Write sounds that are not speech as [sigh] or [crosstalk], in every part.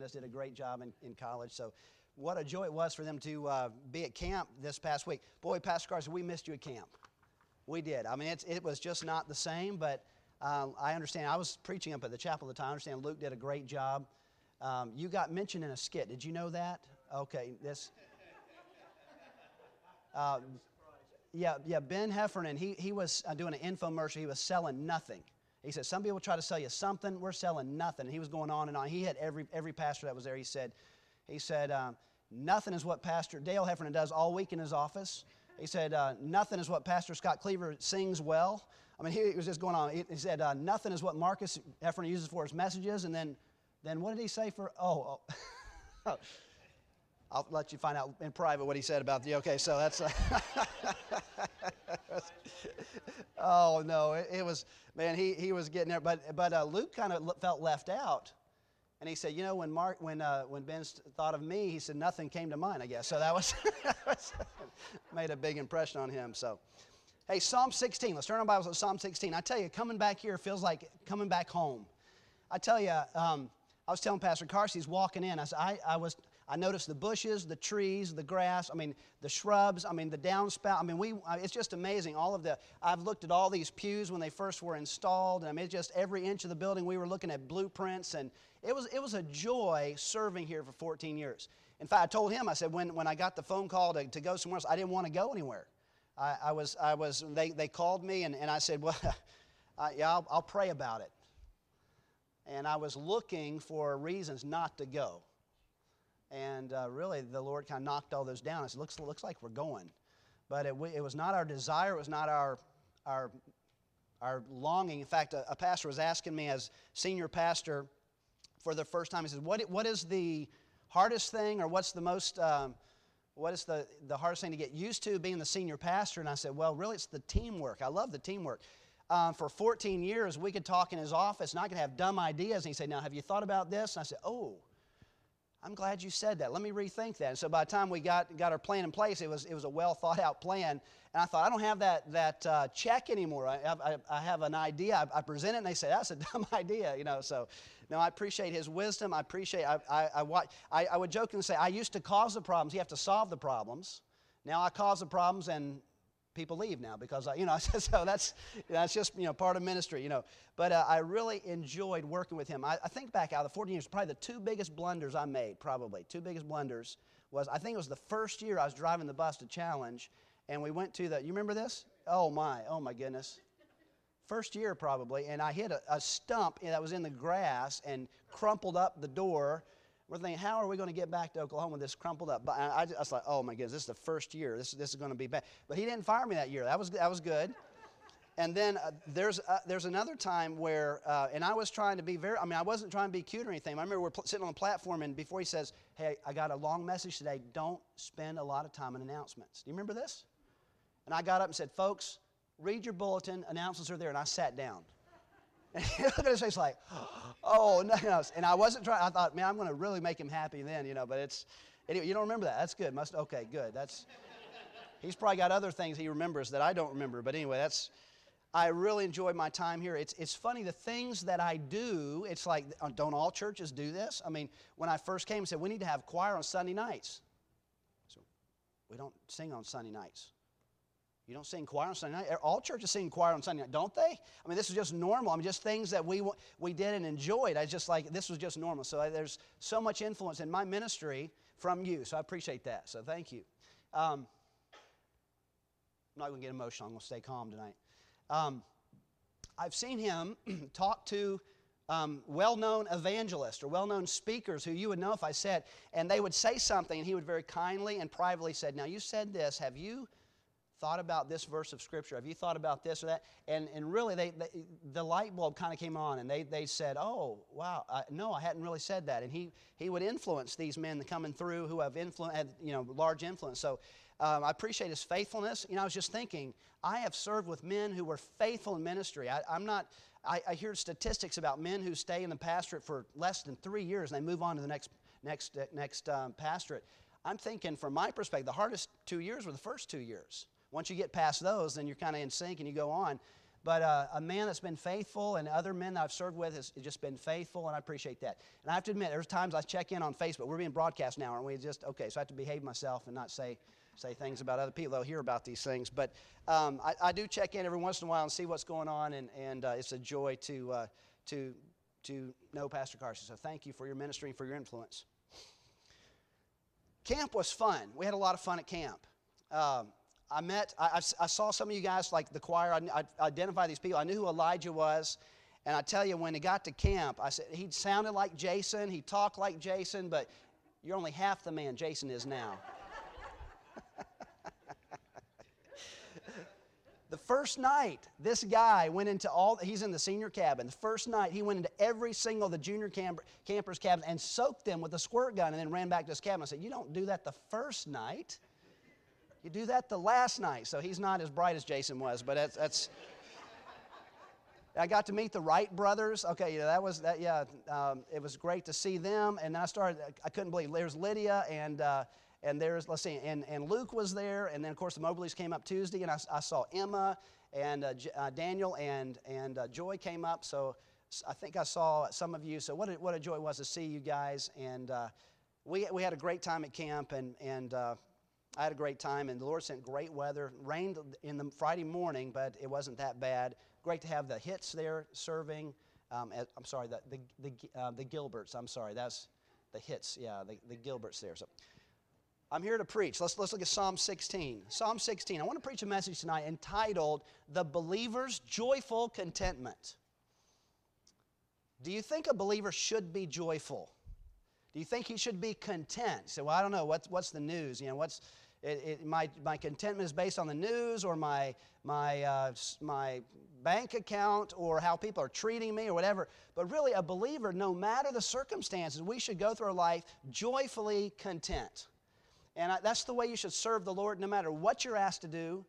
Did a great job in, in college. So, what a joy it was for them to uh, be at camp this past week. Boy, Pastor Carson, we missed you at camp. We did. I mean, it was just not the same, but um, I understand. I was preaching up at the chapel at the time. I understand Luke did a great job. Um, you got mentioned in a skit. Did you know that? Okay, this. [laughs] Uh, yeah, yeah. Ben Heffernan. He he was uh, doing an infomercial. He was selling nothing. He said some people try to sell you something. We're selling nothing. He was going on and on. He had every every pastor that was there. He said, he said um, nothing is what Pastor Dale Heffernan does all week in his office. He said uh, nothing is what Pastor Scott Cleaver sings well. I mean, he, was just going on. He, he said uh, nothing is what Marcus Heffernan uses for his messages. And then, then what did he say for? Oh, oh. [laughs] I'll let you find out in private what he said about the. Okay, so that's. [laughs] Uh, oh no, it, it, was man. He he was getting there, but but uh, Luke kind of felt left out, and he said, you know, when Mark when uh, when Ben thought of me, he said nothing came to mind. I guess so. That was [laughs] [laughs] made a big impression on him. So. Hey, Psalm 16. Let's turn our Bibles to Psalm 16. I tell you, coming back here feels like coming back home. I tell you, um, I was telling Pastor Carsey, he's walking in. I, said, I, I was I noticed the bushes, the trees, the grass, I mean, the shrubs, I mean, the downspout. I mean, we, it's just amazing. All of the, I've looked at all these pews when they first were installed, and I mean, just every inch of the building, we were looking at blueprints, and it was, it was a joy serving here for 14 years. In fact, I told him, I said, when, when I got the phone call to, to go somewhere else, I didn't want to go anywhere. I, I was, I was, they, they called me, and, and I said, well, [laughs] yeah, I'll, I'll pray about it. And I was looking for reasons not to go. And uh, really, the Lord kind of knocked all those down. It looks, looks like we're going. But it, it was not our desire, it was not our, our, our longing. In fact, a, a pastor was asking me as senior pastor for the first time, he said, What, what is the hardest thing, or what's the most. Um, what is the, the hardest thing to get used to being the senior pastor? And I said, well, really, it's the teamwork. I love the teamwork. Um, for 14 years, we could talk in his office, and I could have dumb ideas. And he said, now, have you thought about this? And I said, oh, I'm glad you said that. Let me rethink that. And so by the time we got, got our plan in place, it was, it was a well thought out plan. And I thought, I don't have that, that uh, check anymore. I I, I have an idea. I, I, present it, and they say, that's a [laughs] dumb idea. You know, so no, I appreciate his wisdom. I appreciate, I, I, I, I would jokingly say, I used to cause the problems. You have to solve the problems. Now I cause the problems, and people leave now because I, you know [laughs] so that's that's just you know part of ministry you know. But uh, I really enjoyed working with him. I, I, think back out of the 14 years probably the two biggest blunders I made probably two biggest blunders was I think it was the first year I was driving the bus to challenge and we went to the you remember this? Oh my oh my goodness. First year probably and I hit a, a stump that was in the grass and crumpled up the door we're thinking, how are we going to get back to Oklahoma with this crumpled up? But I, I, was like, oh my goodness, this is the first year. This, this is going to be bad. But he didn't fire me that year. That was, that was good. And then uh, there's, uh, there's another time where, uh, and I was trying to be very, I mean, I wasn't trying to be cute or anything. I remember we're pl- sitting on the platform, and before he says, hey, I got a long message today, don't spend a lot of time on announcements. Do you remember this? And I got up and said, folks, read your bulletin, announcements are there, and I sat down. [laughs] And he looked at his face like, oh, [laughs] no. And I wasn't trying, I thought, man, I'm going to really make him happy then, you know, but it's, anyway, you don't remember that. That's good. Must, okay, good. That's, he's probably got other things he remembers that I don't remember. But anyway, that's, I really enjoyed my time here. It's, it's funny, the things that I do, it's like, uh, don't all churches do this? I mean, when I first came and said, we need to have choir on Sunday nights. So we don't sing on Sunday nights. You don't sing choir on Sunday night. All churches sing choir on Sunday night, don't they? I mean, this is just normal. I mean, just things that we, we did and enjoyed. I just like, this was just normal. So there's so much influence in my ministry from you. So I appreciate that. So thank you. Um, I'm not going to get emotional. I'm going to stay calm tonight. Um, I've seen him [clears throat] talk to um, well known evangelists or well known speakers who you would know if I said, and they would say something, and he would very kindly and privately said, Now, you said this. Have you thought about this verse of Scripture? Have you thought about this or that? And, and really, they, they the light bulb kind of came on, and they, they said, Oh, wow, I, no, I hadn't really said that. And he, he would influence these men coming through who have influ- had you know, large influence. So um, I appreciate his faithfulness. You know, I was just thinking, I have served with men who were faithful in ministry. I, am not, I, I, hear statistics about men who stay in the pastorate for less than three years and they move on to the next, next, next um, pastorate. I'm thinking, from my perspective, the hardest two years were the first two years. Once you get past those, then you're kind of in sync and you go on. but uh, a man that's been faithful and other men that I've served with has just been faithful, and I appreciate that. And I have to admit, there's times I check in on Facebook. We're being broadcast now, aren't we? Just, okay, so I have to behave myself and not say, say things about other people. They'll hear about these things. But um, I, I, do check in every once in a while and see what's going on, and, and uh, it's a joy to, uh, to, to know Pastor Carson. So thank you for your ministry and for your influence. Camp was fun. We had a lot of fun at camp. Um, I met, I, I, saw some of you guys, like the choir, I, I identified these people. I knew who Elijah was. And I tell you, when he got to camp, I said, he sounded like Jason, he talked like Jason, but you're only half the man Jason is now. [laughs] the first night, this guy went into all, he's in the senior cabin. The first night, he went into every single of the junior camp, campers' cabins and soaked them with a squirt gun and then ran back to his cabin. I said, You don't do that the first night. You do that the last night. So he's not as bright as Jason was, but that's. that's I got to meet the Wright brothers. Okay, yeah, that was that. Yeah, um, it was great to see them. And I started. I couldn't believe there's Lydia and uh, and there's let's see, and, and Luke was there. And then of course the Mobleys came up Tuesday, and I, I saw Emma and uh, J- uh, Daniel and and uh, Joy came up. So I think I saw some of you. So what a, what a joy it was to see you guys. And uh, we we had a great time at camp, and and uh, I had a great time, and the Lord sent great weather. Rained in the Friday morning, but it wasn't that bad. Great to have the hits there serving. Um, I'm sorry, the, the, the, uh, the, Gilberts. I'm sorry, that's the hits. Yeah, the, the Gilberts there. So I'm here to preach. Let's, let's look at Psalm 16. Psalm 16. I want to preach a message tonight entitled The Believer's Joyful Contentment. Do you think a believer should be joyful? Do you think he should be content? So, well, I don't know. What's, what's the news? You know, what's, it, it, my, my contentment is based on the news or my, my, uh, my bank account or how people are treating me or whatever. But really, a believer, no matter the circumstances, we should go through our life joyfully content. And I, that's the way you should serve the Lord no matter what you're asked to do,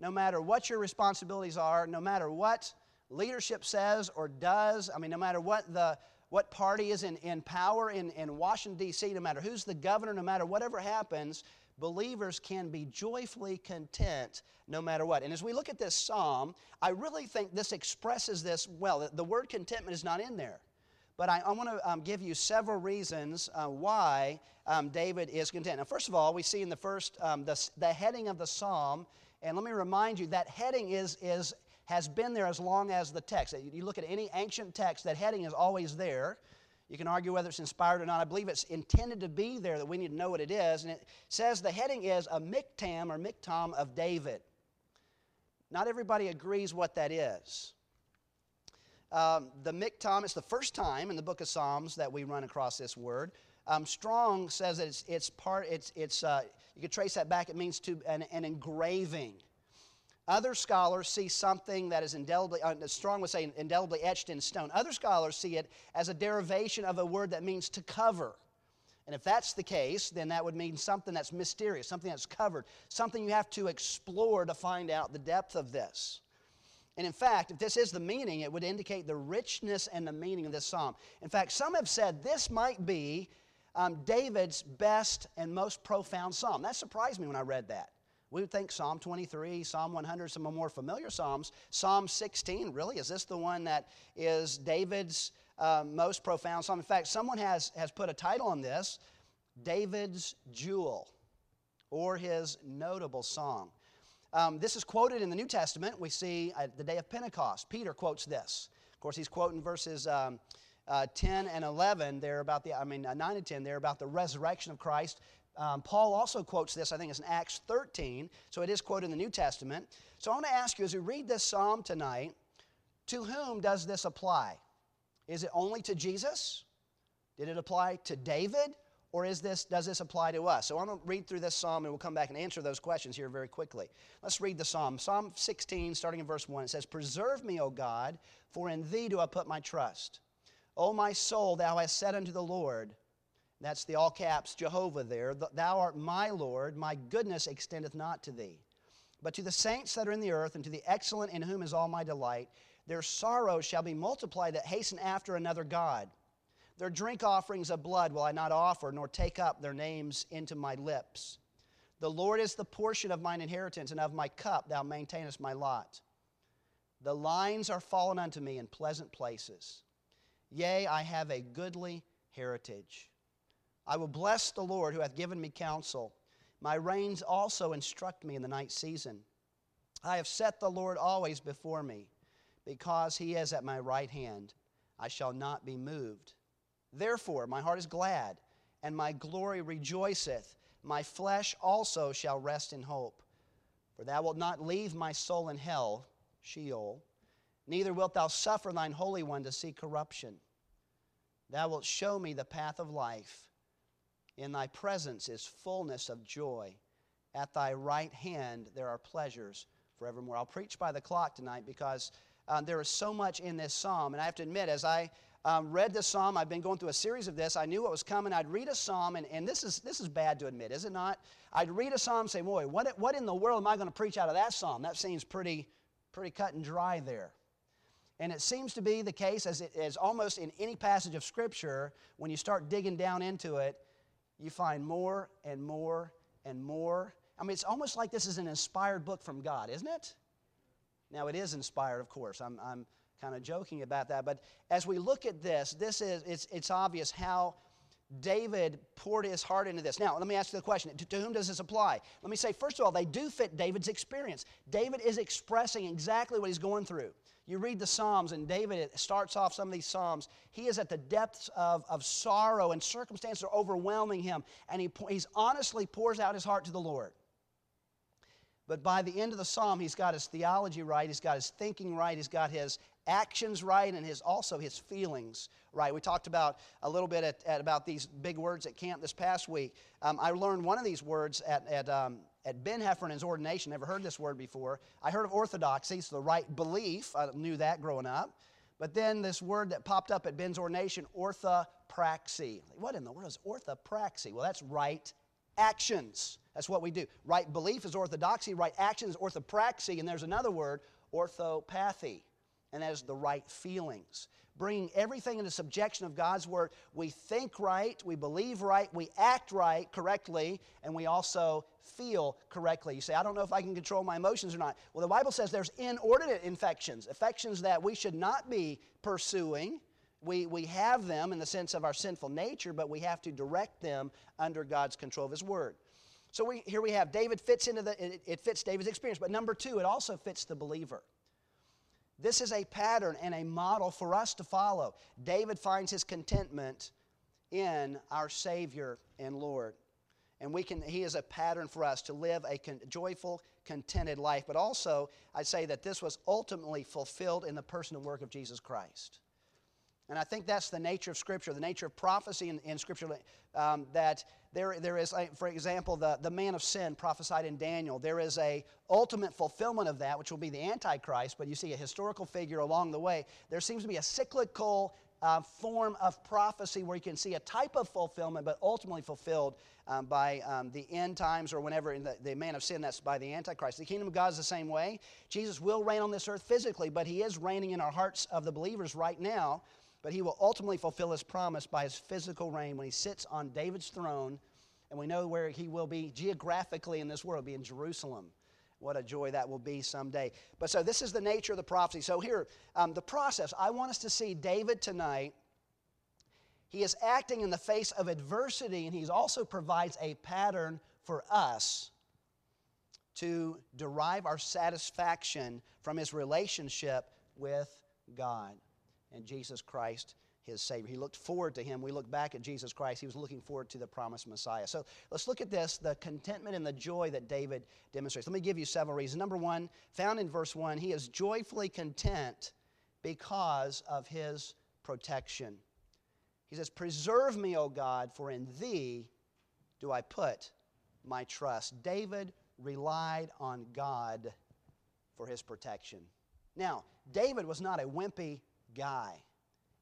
no matter what your responsibilities are, no matter what leadership says or does. I mean, no matter what the what party is in, in power in, in Washington, D.C., no matter who's the governor, no matter whatever happens, believers can be joyfully content no matter what. And as we look at this psalm, I really think this expresses this well. The word contentment is not in there. But I, I want to um, give you several reasons uh, why um, David is content. Now, first of all, we see in the first, um, the, the heading of the psalm, and let me remind you that heading is, is, has been there as long as the text. You look at any ancient text, that heading is always there. You can argue whether it's inspired or not. I believe it's intended to be there that we need to know what it is. And it says the heading is a miktam or miktam of David. Not everybody agrees what that is. Um, the miktam, it's the first time in the book of Psalms that we run across this word. Um, Strong says that it's, it's part, it's, it's, uh, you could trace that back, it means to an, an engraving. Other scholars see something that is indelibly, uh, strong would say indelibly etched in stone. Other scholars see it as a derivation of a word that means to cover. And if that's the case, then that would mean something that's mysterious, something that's covered, something you have to explore to find out the depth of this. And in fact, if this is the meaning, it would indicate the richness and the meaning of this psalm. In fact, some have said this might be um, David's best and most profound psalm. That surprised me when I read that. We would think Psalm 23, Psalm 100, some of the more familiar Psalms. Psalm 16, really? Is this the one that is David's uh, most profound psalm? In fact, someone has, has put a title on this David's Jewel, or his notable song. Um, this is quoted in the New Testament. We see at the day of Pentecost. Peter quotes this. Of course, he's quoting verses. Um, uh, 10 and 11 there about the i mean uh, 9 and 10 there about the resurrection of christ um, Paul also quotes this, I think it's in Acts 13, so it is quoted in the New Testament. So I want to ask you as we read this psalm tonight, to whom does this apply? Is it only to Jesus? Did it apply to David? Or is this, does this apply to us? So I'm going to read through this psalm and we'll come back and answer those questions here very quickly. Let's read the psalm. Psalm 16, starting in verse 1, it says, Preserve me, O God, for in thee do I put my trust. O my soul, thou hast said unto the Lord, that's the all caps Jehovah there. Thou art my Lord, my goodness extendeth not to thee. But to the saints that are in the earth, and to the excellent in whom is all my delight, their sorrows shall be multiplied that hasten after another God. Their drink offerings of blood will I not offer, nor take up their names into my lips. The Lord is the portion of mine inheritance, and of my cup thou maintainest my lot. The lines are fallen unto me in pleasant places. Yea, I have a goodly heritage. I will bless the Lord who hath given me counsel. My reins also instruct me in the night season. I have set the Lord always before me, because he is at my right hand. I shall not be moved. Therefore, my heart is glad, and my glory rejoiceth. My flesh also shall rest in hope. For thou wilt not leave my soul in hell, Sheol, neither wilt thou suffer thine Holy One to see corruption. Thou wilt show me the path of life. In thy presence is fullness of joy. At thy right hand there are pleasures forevermore. I'll preach by the clock tonight because um, there is so much in this psalm. And I have to admit, as I um, read this psalm, I've been going through a series of this. I knew what was coming. I'd read a psalm, and, and this, is, this is bad to admit, is it not? I'd read a psalm and say, boy, what, what in the world am I going to preach out of that psalm? That seems pretty, pretty cut and dry there. And it seems to be the case, as, it, as almost in any passage of Scripture, when you start digging down into it, you find more and more and more. I mean, it's almost like this is an inspired book from God, isn't it? Now, it is inspired, of course. I'm, I'm kind of joking about that. But as we look at this, this is, it's, it's obvious how David poured his heart into this. Now, let me ask you the question to, to, whom does this apply? Let me say, first of all, they do fit David's experience. David is expressing exactly what he's going through. You read the Psalms, and David starts off some of these Psalms. He is at the depths of, of sorrow, and circumstances are overwhelming him, and he he's honestly pours out his heart to the Lord. But by the end of the psalm, he's got his theology right, he's got his thinking right, he's got his actions right, and his also his feelings right. We talked about a little bit at, at about these big words at camp this past week. Um, I learned one of these words at, at, um, at Ben Heffernan's ordination. Never heard this word before. I heard of orthodoxy, it's the right belief. I knew that growing up. But then this word that popped up at Ben's ordination, orthopraxy. What in the world is orthopraxy? Well, that's right actions. That's what we do. Right belief is orthodoxy, right action is orthopraxy, and there's another word, orthopathy, and that is the right feelings. Bringing everything into subjection of God's Word, we think right, we believe right, we act right correctly, and we also feel correctly. You say, I don't know if I can control my emotions or not. Well, the Bible says there's inordinate infections, affections that we should not be pursuing we, we have them in the sense of our sinful nature, but we have to direct them under God's control of His Word. So we, here we have David fits into the, it, it fits David's experience. But number two, it also fits the believer. This is a pattern and a model for us to follow. David finds his contentment in our Savior and Lord. And we can, he is a pattern for us to live a con, joyful, contented life. But also, I say that this was ultimately fulfilled in the person and work of Jesus Christ. And I think that's the nature of Scripture, the nature of prophecy in, in Scripture, um, that there, there is, for example, the, the man of sin prophesied in Daniel. There is a ultimate fulfillment of that, which will be the Antichrist, but you see a historical figure along the way. There seems to be a cyclical uh, form of prophecy where you can see a type of fulfillment, but ultimately fulfilled um, by um, the end times or whenever in the, the man of sin, that's by the Antichrist. The kingdom of God is the same way. Jesus will reign on this earth physically, but he is reigning in our hearts of the believers right now but he will ultimately fulfill his promise by his physical reign when he sits on David's throne. And we know where he will be geographically in this world, be in Jerusalem. What a joy that will be someday. But so this is the nature of the prophecy. So here, um, the process. I want us to see David tonight. He is acting in the face of adversity, and he also provides a pattern for us to derive our satisfaction from his relationship with God and Jesus Christ, his Savior. He looked forward to him. We look back at Jesus Christ. He was looking forward to the promised Messiah. So let's look at this the contentment and the joy that David demonstrates. Let me give you several reasons. Number one, found in verse 1, he is joyfully content because of his protection. He says, Preserve me, O God, for in thee do I put my trust. David relied on God for his protection. Now, David was not a wimpy guy.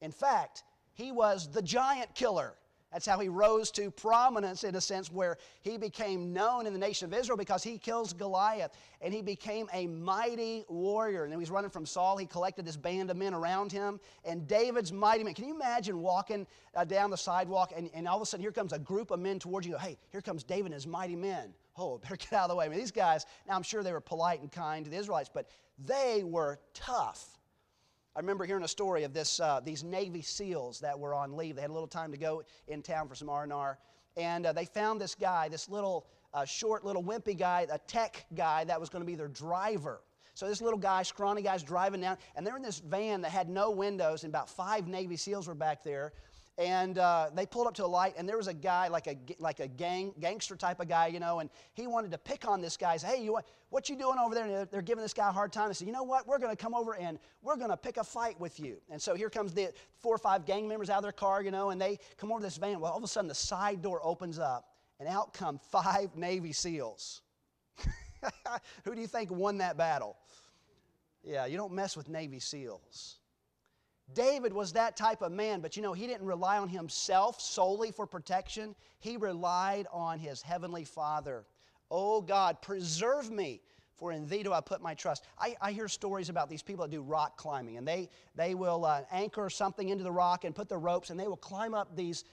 In fact, he was the giant killer. That's how he rose to prominence in a sense where he became known in the nation of Israel because he kills Goliath and he became a mighty warrior. And he was running from Saul. He collected this band of men around him. And David's mighty men. Can you imagine walking uh, down the sidewalk and, and all of a sudden here comes a group of men towards you? Hey, here comes David and his mighty men. Oh, [laughs] better get out of the way. I mean, these guys, now I'm sure they were polite and kind to the Israelites, but they were tough. I remember hearing a story of this, uh, these Navy SEALs that were on leave. They had a little time to go in town for some R&R. And uh, they found this guy, this little uh, short, little wimpy guy, a tech guy that was going to be their driver. So this little guy, scrawny guy's driving down, and they're in this van that had no windows, and about five Navy SEALs were back there and uh, they pulled up to a light and there was a guy like a like a gang gangster type of guy you know and he wanted to pick on this guy say hey you what you doing over there? And they're giving this guy a hard time. They said you know what? We're going to come over and we're going to pick a fight with you. And so here comes the four or five gang members out of their car you know and they come over to this van. Well all of a sudden the side door opens up and out come five navy seals. [laughs] Who do you think won that battle? Yeah you don't mess with navy seals David was that type of man, but you know, he didn't rely on himself solely for protection. He relied on his heavenly Father. Oh God, preserve me, for in thee do I put my trust. I, I hear stories about these people that do rock climbing, and they, they will uh, anchor something into the rock and put the ropes, and they will climb up these,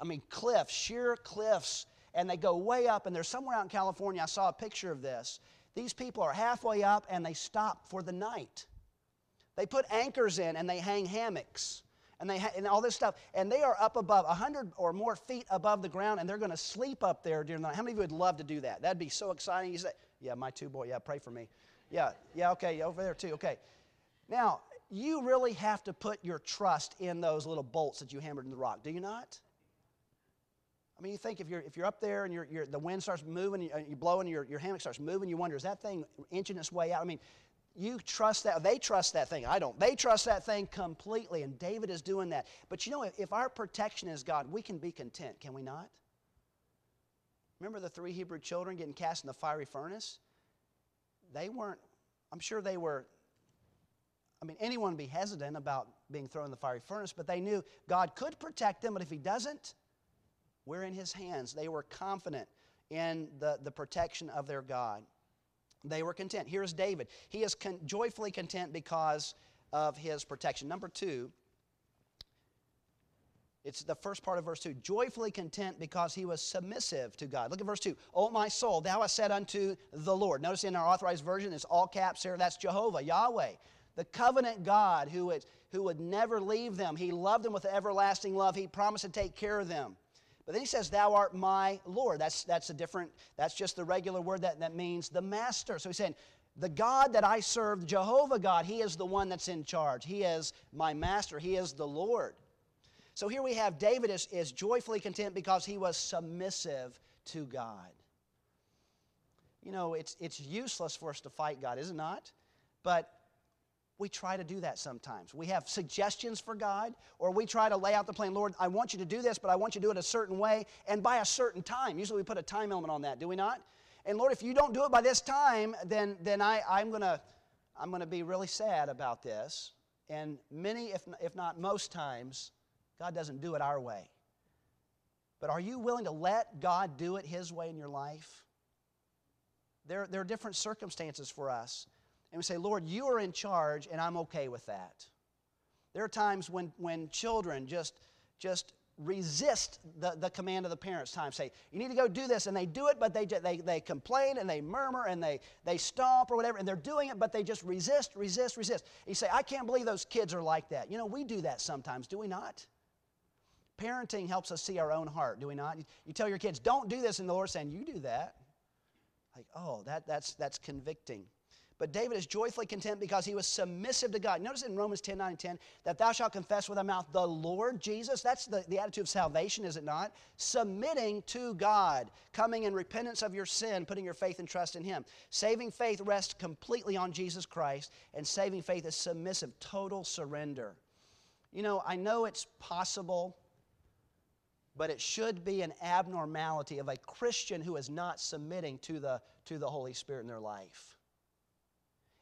I mean, cliffs, sheer cliffs, and they go way up. And there's somewhere out in California, I saw a picture of this. These people are halfway up and they stop for the night. They put anchors in and they hang hammocks and, they ha- and all this stuff. And they are up above 100 or more feet above the ground and they're going to sleep up there during the night. How many of you would love to do that? That'd be so exciting. You say, Yeah, my two boy, yeah, pray for me. Yeah, yeah, okay, over there too, okay. Now, you really have to put your trust in those little bolts that you hammered in the rock, do you not? I mean, you think if you're, if you're up there and you're, you're, the wind starts moving, you, you blow and your, your hammock starts moving, you wonder, is that thing inching its way out? I mean, you trust that. They trust that thing. I don't. They trust that thing completely, and David is doing that. But you know, if our protection is God, we can be content, can we not? Remember the three Hebrew children getting cast in the fiery furnace? They weren't, I'm sure they were, I mean, anyone would be hesitant about being thrown in the fiery furnace, but they knew God could protect them, but if He doesn't, we're in His hands. They were confident in the, the protection of their God. They were content. Here's David. He is con- joyfully content because of his protection. Number two, it's the first part of verse 2. Joyfully content because he was submissive to God. Look at verse 2. O my soul, thou hast said unto the Lord. Notice in our authorized version, it's all caps here. That's Jehovah, Yahweh, the covenant God who would, who would never leave them. He loved them with everlasting love. He promised to take care of them. But then he says, Thou art my Lord. That's, that's a different, that's just the regular word that, that means the master. So he's saying, the God that I serve, Jehovah God, He is the one that's in charge. He is my master. He is the Lord. So here we have David is, is joyfully content because he was submissive to God. You know, it's, it's useless for us to fight God, is it not? But we try to do that sometimes. We have suggestions for God, or we try to lay out the plan. Lord, I want you to do this, but I want you to do it a certain way and by a certain time. Usually we put a time element on that, do we not? And Lord, if you don't do it by this time, then, then I, I'm going to I'm to be really sad about this. And many, if, if not most times, God doesn't do it our way. But are you willing to let God do it His way in your life? There, there are different circumstances for us and we say, Lord, you are in charge, and I'm okay with that. There are times when, when children just, just resist the, the command of the parents time. Say you need to go do this and they do it but they, they, they complain and they murmur and they, they stomp or whatever and they're doing it but they just resist resist resist. And you say i can't believe those kids are like that. You know we do that sometimes do we not? Parenting helps us see our own heart do we not? You tell your kids don't do this and the lord's saying you do that. Like oh that, that's, that's convicting but David is joyfully content because he was submissive to God. Notice in Romans 10 9 and 10 that thou shalt confess with thy mouth the Lord Jesus. That's the, the attitude of salvation, is it not? Submitting to God, coming in repentance of your sin, putting your faith and trust in Him. Saving faith rests completely on Jesus Christ, and saving faith is submissive, total surrender. You know, I know it's possible, but it should be an abnormality of a Christian who is not submitting to the, to the Holy Spirit in their life.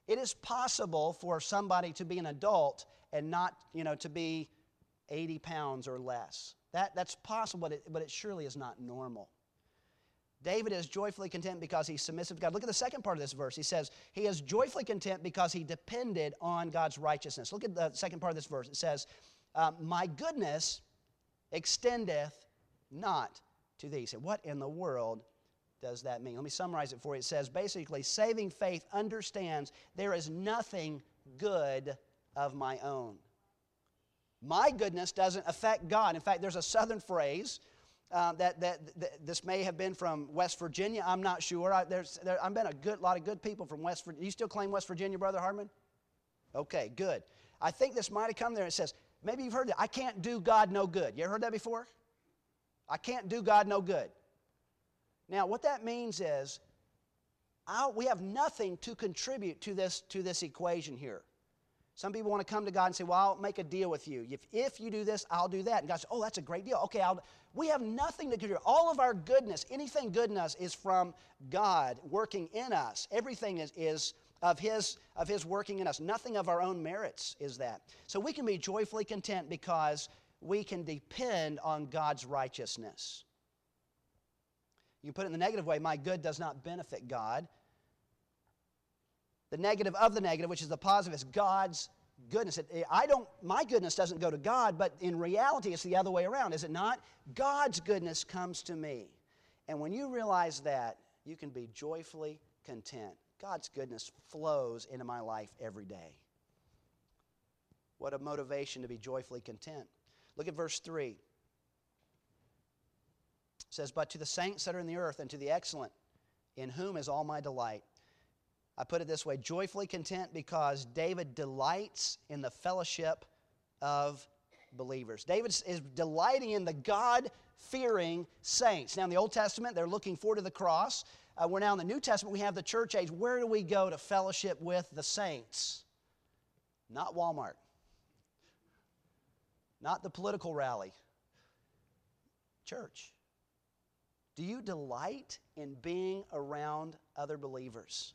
It is possible for somebody to be an adult and not, you know, to be 80 pounds or less. That, that's possible, but it, but it surely is not normal. David is joyfully content because he's submissive to God. Look at the second part of this verse. He says, He is joyfully content because he depended on God's righteousness. Look at the second part of this verse. It says, um, My goodness extendeth not to thee. He said, what in the world does that mean? Let me summarize it for you. It says basically, saving faith understands there is nothing good of my own. My goodness doesn't affect God. In fact, there's a southern phrase uh, that, that, that, this may have been from West Virginia. I'm not sure. I, there's, there, I've been a good lot of good people from West Virginia. You still claim West Virginia, Brother Hardman? Okay, good. I think this might have come there. It says, maybe you've heard that. I can't do God no good. You ever heard that before? I can't do God no good. Now, what that means is I'll, we have nothing to contribute to this, to this equation here. Some people want to come to God and say, Well, I'll make a deal with you. If, if you do this, I'll do that. And God says, Oh, that's a great deal. Okay, I'll, we have nothing to contribute. All of our goodness, anything good in us, is from God working in us. Everything is, is of his, of his working in us. Nothing of our own merits is that. So we can be joyfully content because we can depend on God's righteousness. You put it in the negative way my good does not benefit God. The negative of the negative, which is the positive, is God's goodness. I don't, my goodness doesn't go to God, but in reality, it's the other way around, is it not? God's goodness comes to me. And when you realize that, you can be joyfully content. God's goodness flows into my life every day. What a motivation to be joyfully content. Look at verse 3. Says, But to the saints that are in the earth and to the excellent, in whom is all my delight. I put it this way joyfully content because David delights in the fellowship of believers. David is delighting in the God fearing saints. Now, in the Old Testament, they're looking forward to the cross. Uh, we're now in the New Testament, we have the church age. Where do we go to fellowship with the saints? Not Walmart, not the political rally. Church. Do you delight in being around other believers?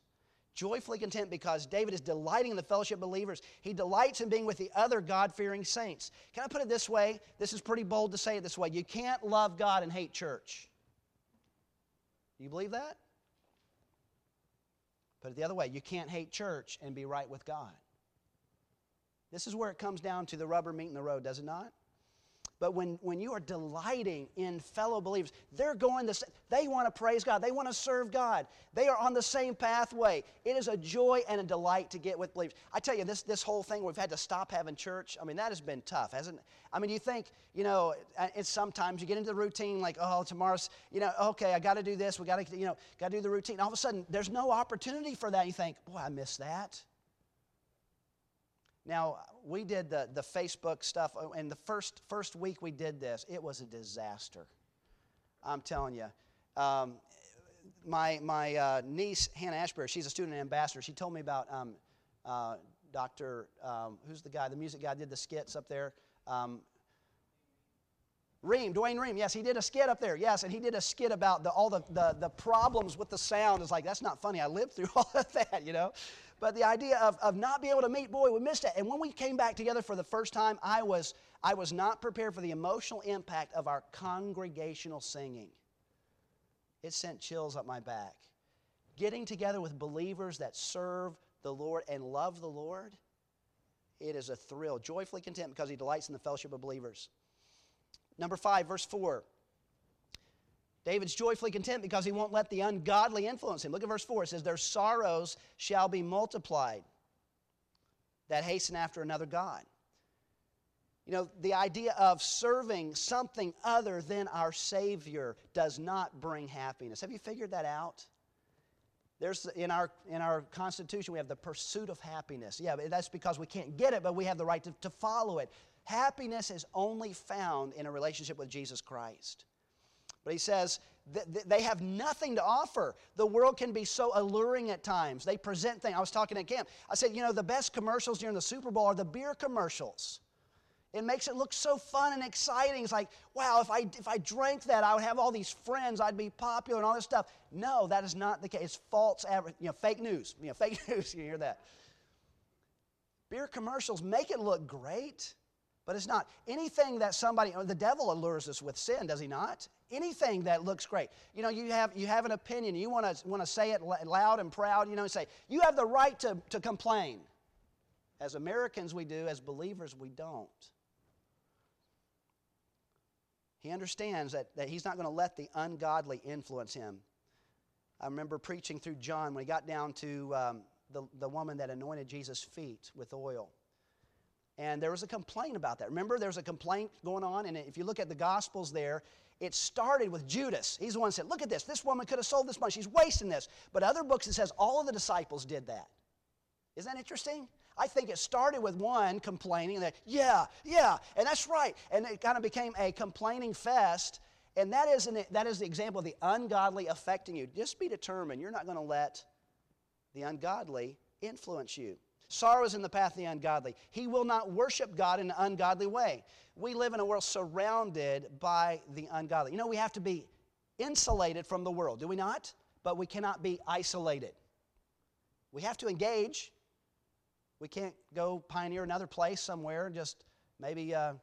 joyfully content because David is delighting in the fellowship of believers. He delights in being with the other God fearing saints. Can I put it this way? This is pretty bold to say it this way. You can't love God and hate church. Do you believe that? Put it the other way. You can't hate church and be right with God. This is where it comes down to the rubber meeting the road, does it not? But when, when you are delighting in fellow believers, they're going the they want to praise God. They want to serve God. They are on the same pathway. It is a joy and a delight to get with believers. I tell you, this, this whole thing, we've had to stop having church. I mean, that has been tough, hasn't it? I mean, you think, you know, uh, it's sometimes you get into the routine like, oh, tomorrow's, you know, okay, I got to do this. We got to, you know, got to do the routine. All of a sudden, there's no opportunity for that. You think, boy, I miss that. Now, we did the, the Facebook stuff, and the first, first week we did this, it was a disaster. I'm telling you. Um, my my uh, niece, Hannah Ashbury, she's a student ambassador. She told me about um, uh, Dr. Um, who's the guy, the music guy, did the skits up there. Ream, Dwayne Ream, yes, he did a skit up there, yes, and he did a skit about the, all the, the, the problems with the sound. It's like, that's not funny. I lived through [laughs] all of that, you know. But the idea of, of not being able to meet, boy, we missed it. And when we came back together for the first time, I was, I was not prepared for the emotional impact of our congregational singing. It sent chills up my back. Getting together with believers that serve the Lord and love the Lord, it is a thrill. Joyfully content because he delights in the fellowship of believers. Number five, verse 4. David's joyfully content because he won't let the ungodly influence him. Look at verse 4. It says, Their sorrows shall be multiplied that hasten after another God. You know, the idea of serving something other than our Savior does not bring happiness. Have you figured that out? There's in our in our Constitution we have the pursuit of happiness. Yeah, that's because we can't get it, but we have the right to, to follow it. Happiness is only found in a relationship with Jesus Christ. But he says they have nothing to offer. The world can be so alluring at times. They present things. I was talking at camp. I said, you know, the best commercials during the Super Bowl are the beer commercials. It makes it look so fun and exciting. It's like, wow, if I, if I drank that, I would have all these friends. I'd be popular and all this stuff. No, that is not the case. It's false, you know, fake news. You know, fake [laughs] news. You hear that? Beer commercials make it look great. But it's not. Anything that somebody, the devil allures us with sin, does he not? Anything that looks great. You know, you have, you have an opinion, you want to, want to say it loud and proud, you know, and say, you have the right to, to complain. As Americans, we do, as believers, we don't. He understands that, that he's not going to let the ungodly influence him. I remember preaching through John when he got down to um, the, the woman that anointed Jesus' feet with oil. And there was a complaint about that. Remember, there was a complaint going on, and if you look at the Gospels there, it started with Judas. He's the one who said, Look at this. This woman could have sold this money. She's wasting this. But other books, it says all of the disciples did that. Isn't that interesting? I think it started with one complaining that, yeah, yeah, and that's right. And it kind of became a complaining fest. And that is, an, that is the example of the ungodly affecting you. Just be determined. You're not going to let the ungodly influence you. Sorrow is in the path of the ungodly. He will not worship God in an ungodly way. We live in a world surrounded by the ungodly. You know, we have to be insulated from the world, do we not? But we cannot be isolated. We have to engage. We can't go pioneer another place somewhere just maybe uh,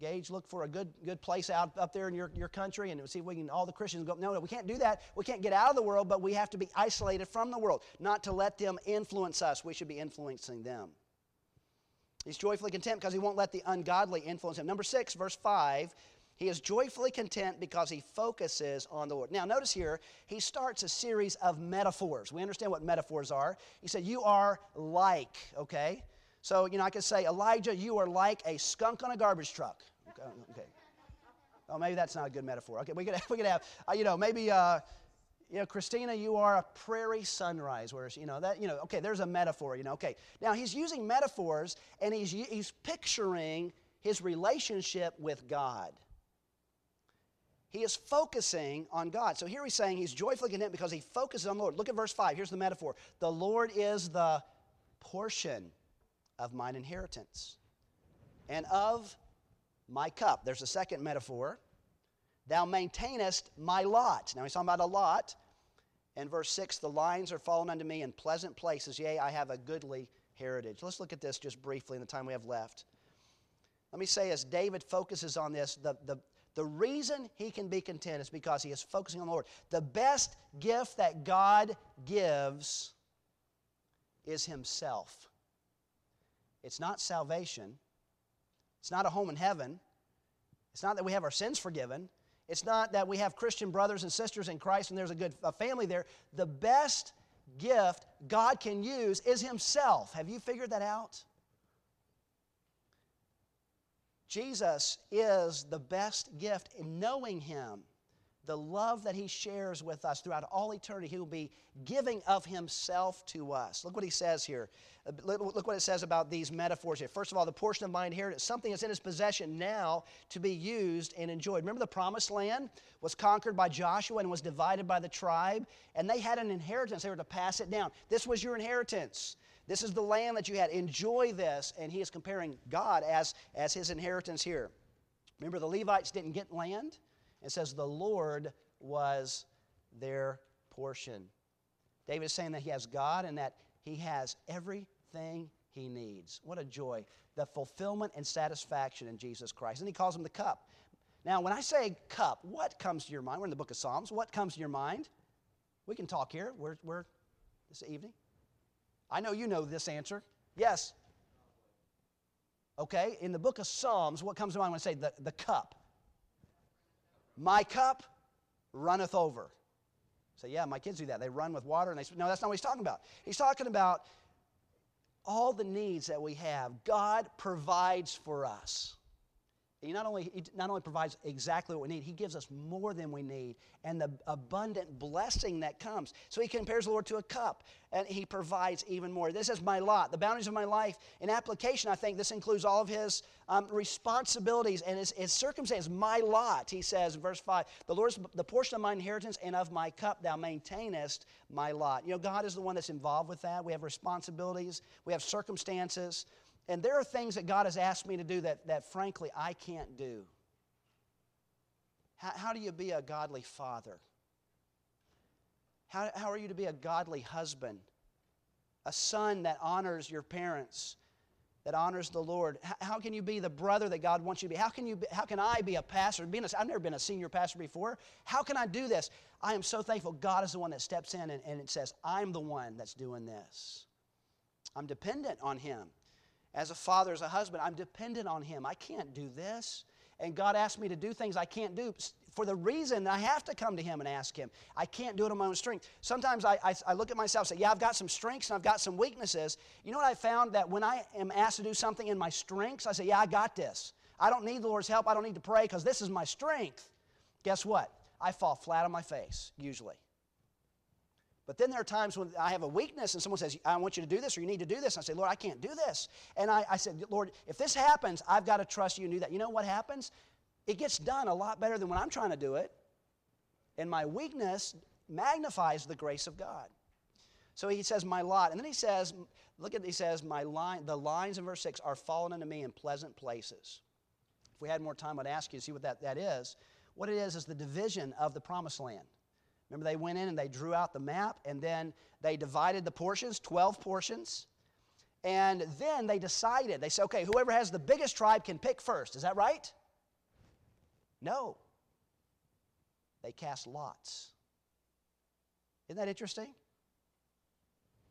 Gage, look for a good, good place out up there in your, your country and see if we can, all the Christians go. No, no, we can't do that. We can't get out of the world, but we have to be isolated from the world, not to let them influence us. We should be influencing them. He's joyfully content because he won't let the ungodly influence him. Number six, verse 5, he is joyfully content because he focuses on the Lord. Now, notice here, he starts a series of metaphors. We understand what metaphors are. He said, You are like, okay? So, you know, I could say, Elijah, you are like a skunk on a garbage truck. Okay. Oh, maybe that's not a good metaphor. Okay, we could, [laughs] we could have, uh, you know, maybe, uh, you know, Christina, you are a prairie sunrise. Whereas, you know, that, you know, okay, there's a metaphor, you know, okay. Now, he's using metaphors and he's, he's picturing his relationship with God. He is focusing on God. So here he's saying he's joyfully content because he focuses on the Lord. Look at verse 5. Here's the metaphor The Lord is the portion of mine inheritance and of my cup. There's a second metaphor. Thou maintainest my lot. Now he's talking about a lot. In verse 6, the lines are fallen unto me in pleasant places. Yea, I have a goodly heritage. Let's look at this just briefly in the time we have left. Let me say, as David focuses on this, the, the, the reason he can be content is because he is focusing on the Lord. The best gift that God gives is himself. It's not salvation. It's not a home in heaven. It's not that we have our sins forgiven. It's not that we have Christian brothers and sisters in Christ and there's a good family there. The best gift God can use is Himself. Have you figured that out? Jesus is the best gift in knowing Him the love that he shares with us throughout all eternity. He will be giving of himself to us. Look what he says here. Uh, look what it says about these metaphors here. First of all, the portion of my inheritance, something that's in his possession now to be used and enjoyed. Remember, the promised land was conquered by Joshua and was divided by the tribe, and they had an inheritance. They were to pass it down. This was your inheritance. This is the land that you had. Enjoy this. And he is comparing God as, as his inheritance here. Remember, the Levites didn't get land. It says, The Lord was their portion. David is saying that he has God and that he has everything he needs. What a joy. The fulfillment and satisfaction in Jesus Christ. And he calls him the cup. Now, when I say cup, what comes to your mind? We're in the book of Psalms. What comes to your mind? We can talk here. We're, we're this evening. I know you know this answer. Yes. Okay, in the book of Psalms, what comes to mind when I say the, the cup? My cup runneth over. Say, yeah, my kids do that. They run with water and they no, that's not what he's talking about. He's talking about all the needs that we have. God provides for us. He not only, he not only provides exactly what we need, He gives us more than we need and the abundant blessing that comes. So He compares the Lord to a cup and He provides even more. This is my lot, the boundaries of my life. In application, I think this includes all of His um, responsibilities and His, his circumstances. My lot, He says in verse 5, the Lord's the portion of my inheritance and of my cup, thou maintainest my lot. You know, God is the one that's involved with that. We have responsibilities, we have circumstances. And there are things that God has asked me to do that, that frankly, I can't do. How, how do you be a godly father? How, how are you to be a godly husband? A son that honors your parents? That honors the Lord? How, can you be the brother that God wants you to be? How can, you be, how can I be a pastor? Being a, I've never been a senior pastor before. How can I do this? I am so thankful God is the one that steps in and, and it says, I'm the one that's doing this. I'm dependent on Him. As a father, as a husband, I'm dependent on Him. I can't do this. And God asked me to do things I can't do for the reason that I have to come to Him and ask Him. I can't do it on my own strength. Sometimes I, I, I, look at myself and say, Yeah, I've got some strengths and I've got some weaknesses. You know what I found? That when I am asked to do something in my strengths, I say, Yeah, I got this. I don't need the Lord's help. I don't need to pray because this is my strength. Guess what? I fall flat on my face, usually. But then there are times when I have a weakness and someone says, I want you to do this or you need to do this. And I say, Lord, I can't do this. And I, I said, Lord, if this happens, I've got to trust you and do that. You know what happens? It gets done a lot better than when I'm trying to do it. And my weakness magnifies the grace of God. So he says, My lot. And then he says, look at he says, My line, the lines in verse 6 are fallen unto me in pleasant places. If we had more time, I'd ask you to see what that, that is. What it is is the division of the promised land. Remember, they went in and they drew out the map, and then they divided the portions, 12 portions. And then they decided, they said, okay, whoever has the biggest tribe can pick first. Is that right? No. They cast lots. Isn't that interesting?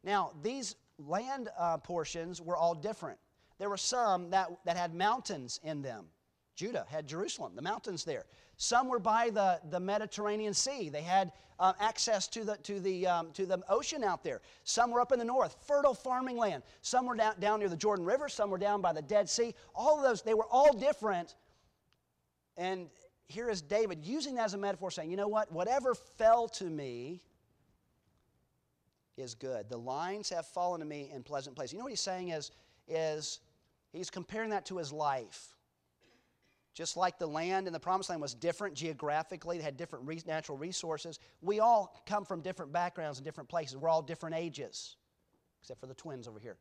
Now, these land uh, portions were all different. There were some that, that had mountains in them. Judah had Jerusalem, the mountains there. Some were by the, the Mediterranean Sea. They had uh, access to the, to, the, um, to the ocean out there. Some were up in the north, fertile farming land. Some were down, down near the Jordan River. Some were down by the Dead Sea. All of those, they were all different, and here is David using that as a metaphor, saying, you know what? Whatever fell to me is good. The lines have fallen to me in pleasant places. You know what he's saying is, is he's comparing that to his life. Just like the land in the promised land was different geographically, they had different re- natural resources. We all come from different backgrounds and different places. We're all different ages, except for the twins over here.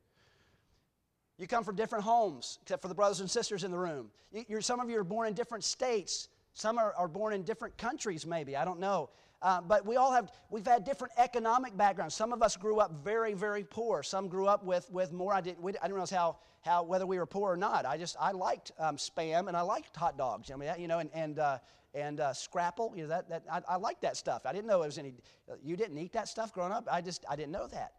You come from different homes, except for the brothers and sisters in the room. You, some of you are born in different states. Some are, are born in different countries, maybe. I don't know. Uh, but we all have, we've had different economic backgrounds. Some of us grew up very, very poor. Some grew up with, with more. I didn't, we, I didn't realize how, how, whether we were poor or not. I just, I liked um, spam and I liked hot dogs. I mean, you know, and, and, uh, and uh, scrapple, you know, that, that, I, I liked that stuff. I didn't know it was any, you didn't eat that stuff growing up. I just, I didn't know that.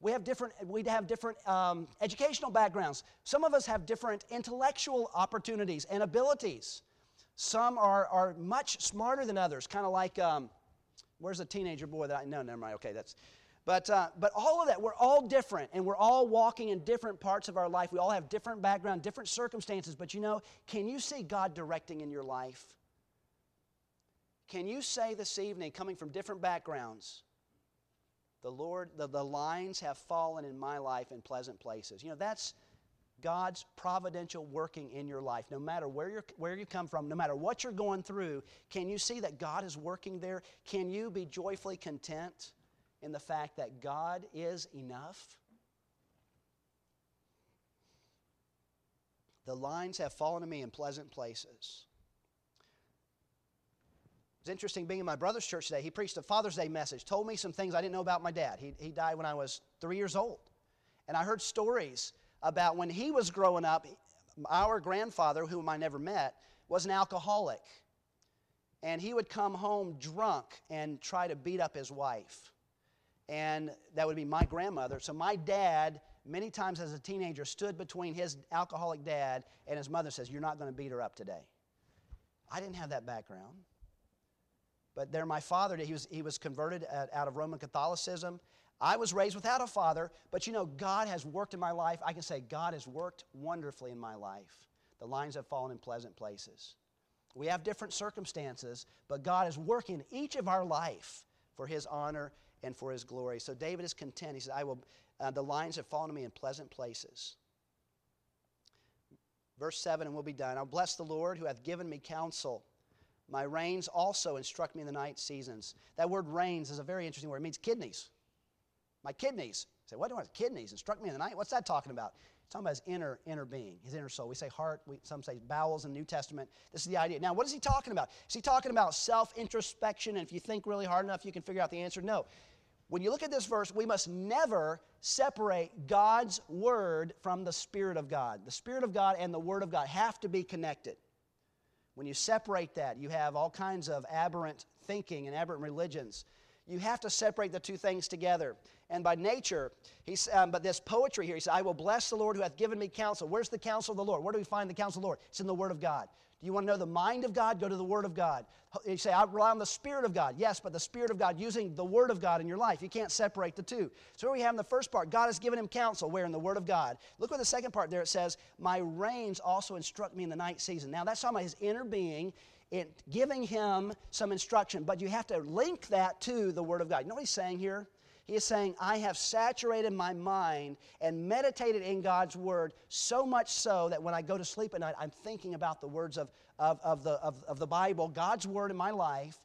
We have different, we have different um, educational backgrounds. Some of us have different intellectual opportunities and abilities. Some are, are much smarter than others, kind of like, um, where's the teenager boy that I know? Never mind. Okay, that's. But, uh, but all of that, we're all different, and we're all walking in different parts of our life. We all have different background, different circumstances. But you know, can you see God directing in your life? Can you say this evening, coming from different backgrounds, the Lord, the, the lines have fallen in my life in pleasant places. You know, that's God's providential working in your life. No matter where, you're, where you come from, no matter what you're going through, can you see that God is working there? Can you be joyfully content in the fact that God is enough? The lines have fallen to me in pleasant places. It's interesting being in my brother's church today. He preached a Father's Day message, told me some things I didn't know about my dad. He, he died when I was three years old. And I heard stories about when he was growing up, our grandfather, whom I never met, was an alcoholic. And he would come home drunk and try to beat up his wife. And that would be my grandmother. So my dad, many times as a teenager, stood between his alcoholic dad and his mother says, You're not going to beat her up today. I didn't have that background. But they're my father, he was, he was converted out of Roman Catholicism. I was raised without a father, but you know, God has worked in my life. I can say, God has worked wonderfully in my life. The lines have fallen in pleasant places. We have different circumstances, but God is working each of our life for His honor and for His glory. So David is content. He says, I will, uh, the lines have fallen to me in pleasant places. Verse 7, and we'll be done. I'll bless the Lord who hath given me counsel. My reins also instruct me in the night seasons. That word reins is a very interesting word. It means kidneys. My kidneys. You say, what do I have kidneys? Instruct me in the night? What's that talking about? It's talking about his inner, inner being, his inner soul. We say heart, we, some say bowels in the New Testament. This is the idea. Now, what is he talking about? Is he talking about self introspection? And if you think really hard enough, you can figure out the answer? No. when you look at this verse, we must never separate God's Word from the Spirit of God. The Spirit of God and the Word of God have to be connected. When you separate that, you have all kinds of aberrant thinking and aberrant religions. You have to separate the two things together. And by nature, he's, um, but this poetry here, he said, I will bless the Lord who hath given me counsel. Where's the counsel of the Lord? Where do we find the counsel of the Lord? It's in the Word of God. Do you want to know the mind of God? Go to the Word of God. You say, I rely on the Spirit of God. Yes, but the Spirit of God using the Word of God in your life. You can't separate the two. So we have in the first part, God has given him counsel. Where? In the Word of God. Look at the second part there. It says, My reins also instruct me in the night season. Now that's talking about his inner being, it, giving him some instruction. But you have to link that to the Word of God. You know what he's saying here? He is saying, I have saturated my mind and meditated in God's Word so much so that when I go to sleep at night, I'm thinking about the words of, of, of, the, of, of the Bible, God's Word in my life.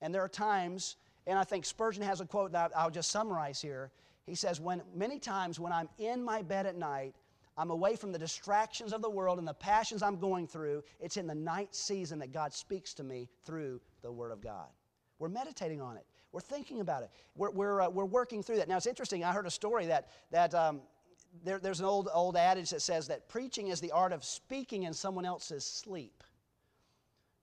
And there are times, and I think Spurgeon has a quote that I'll just summarize here. He says, when, Many times when I'm in my bed at night, I'm away from the distractions of the world and the passions I'm going through. It's in the night season that God speaks to me through the Word of God. We're meditating on it. We're thinking about it. We're, we're, uh, we're working through that. Now, it's interesting. I heard a story that, that um, there, there's an old, old adage that says that preaching is the art of speaking in someone else's sleep.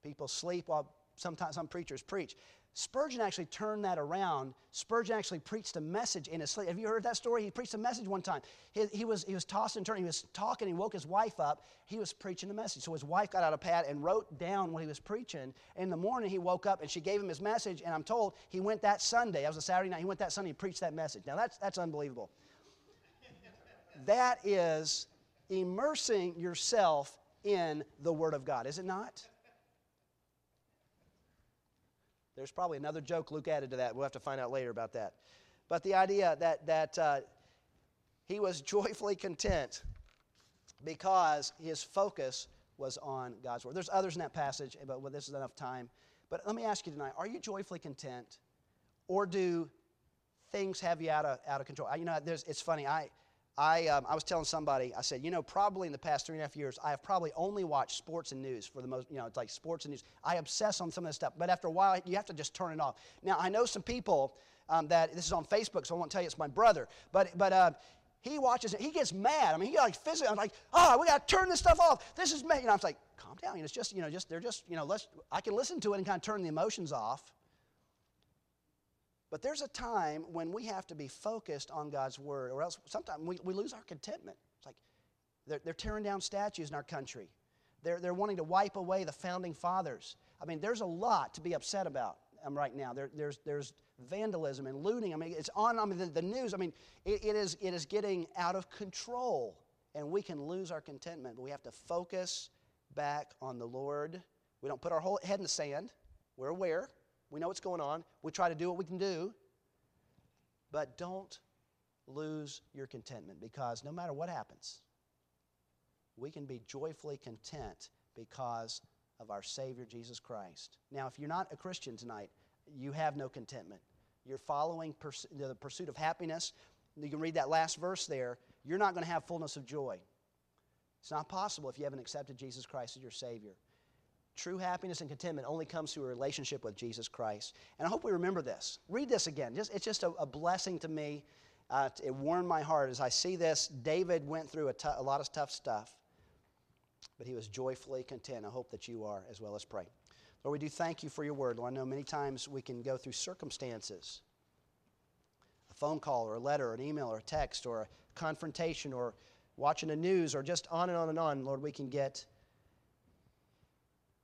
People sleep while sometimes some preachers preach. Spurgeon actually turned that around. Spurgeon actually preached a message in his sleep. Have you heard that story? He preached a message one time. He, he, was, he was tossing and turning. He was talking. He woke his wife up. He was preaching a message. So his wife got out a pad and wrote down what he was preaching. In the morning, he woke up and she gave him his message. And I'm told he went that Sunday. That was a Saturday night. He went that Sunday and preached that message. Now, that's, that's unbelievable. that is immersing yourself in the Word of God, is it not? There's probably another joke Luke added to that. We'll have to find out later about that. But the idea that, that uh, he was joyfully content because his focus was on God's Word. There's others in that passage, but well, this is enough time. But let me ask you tonight are you joyfully content? Or do things have you out of, out of control? I, you know, it's funny. I, I, um, I was telling somebody, I said, you know, probably in the past three and a half years, I have probably only watched sports and news for the most, you know, it's like sports and news. I obsess on some of this stuff, but after a while, you have to just turn it off. Now, I know some people um, that, this is on Facebook, so I won't tell you it's my brother, but, but uh, he watches it, he gets mad. I mean, he like physically, I'm like, oh, we got to turn this stuff off. This is me. You know, I'm like, calm down. You know, it's just, you know, just, they're just, you know, let's, I can listen to it and kind of turn the emotions off. But there's a time when we have to be focused on God's word, or else sometimes we, we lose our contentment. It's like they're, they're tearing down statues in our country, they're, they're wanting to wipe away the founding fathers. I mean, there's a lot to be upset about um, right now. There, there's, there's vandalism and looting. I mean, it's on I mean, the, the news. I mean, it, it, is, it is getting out of control, and we can lose our contentment, but we have to focus back on the Lord. We don't put our whole head in the sand. We're aware. We know what's going on. We try to do what we can do. But don't lose your contentment because no matter what happens, we can be joyfully content because of our Savior Jesus Christ. Now, if you're not a Christian tonight, you have no contentment. You're following pers- the pursuit of happiness. You can read that last verse there. You're not going to have fullness of joy. It's not possible if you haven't accepted Jesus Christ as your Savior. True happiness and contentment only comes through a relationship with Jesus Christ. And I hope we remember this. Read this again. Just, it's just a, a blessing to me. Uh, it warmed my heart as I see this. David went through a, t- a lot of tough stuff, but he was joyfully content. I hope that you are as well as pray. Lord, we do thank you for your word. Lord, I know many times we can go through circumstances a phone call or a letter or an email or a text or a confrontation or watching the news or just on and on and on. Lord, we can get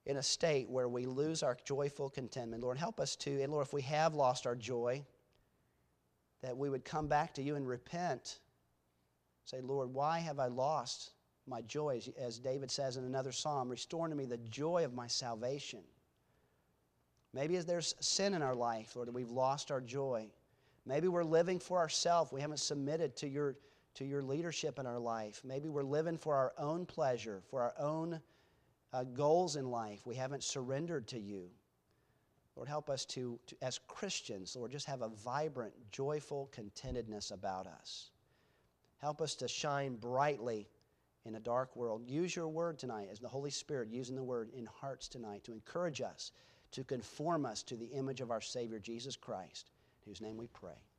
in a state where we lose our joyful contentment. Lord, help us to, and Lord, if we have lost our joy, that we would come back to you and repent. Say, Lord, why have I lost my joy? As David says in another psalm, restore to me the joy of my salvation. Maybe there's sin in our life, Lord, that we've lost our joy. Maybe we're living for ourselves. We haven't submitted to your, to your leadership in our life. Maybe we're living for our own pleasure, for our own uh, goals in life. We haven't surrendered to you. Lord, help us to, to, as Christians, Lord, just have a vibrant, joyful contentedness about us. Help us to shine brightly in a dark world. Use your word tonight as the Holy Spirit using the word in hearts tonight to encourage us, to conform us to the image of our Savior, Jesus Christ, whose name we pray.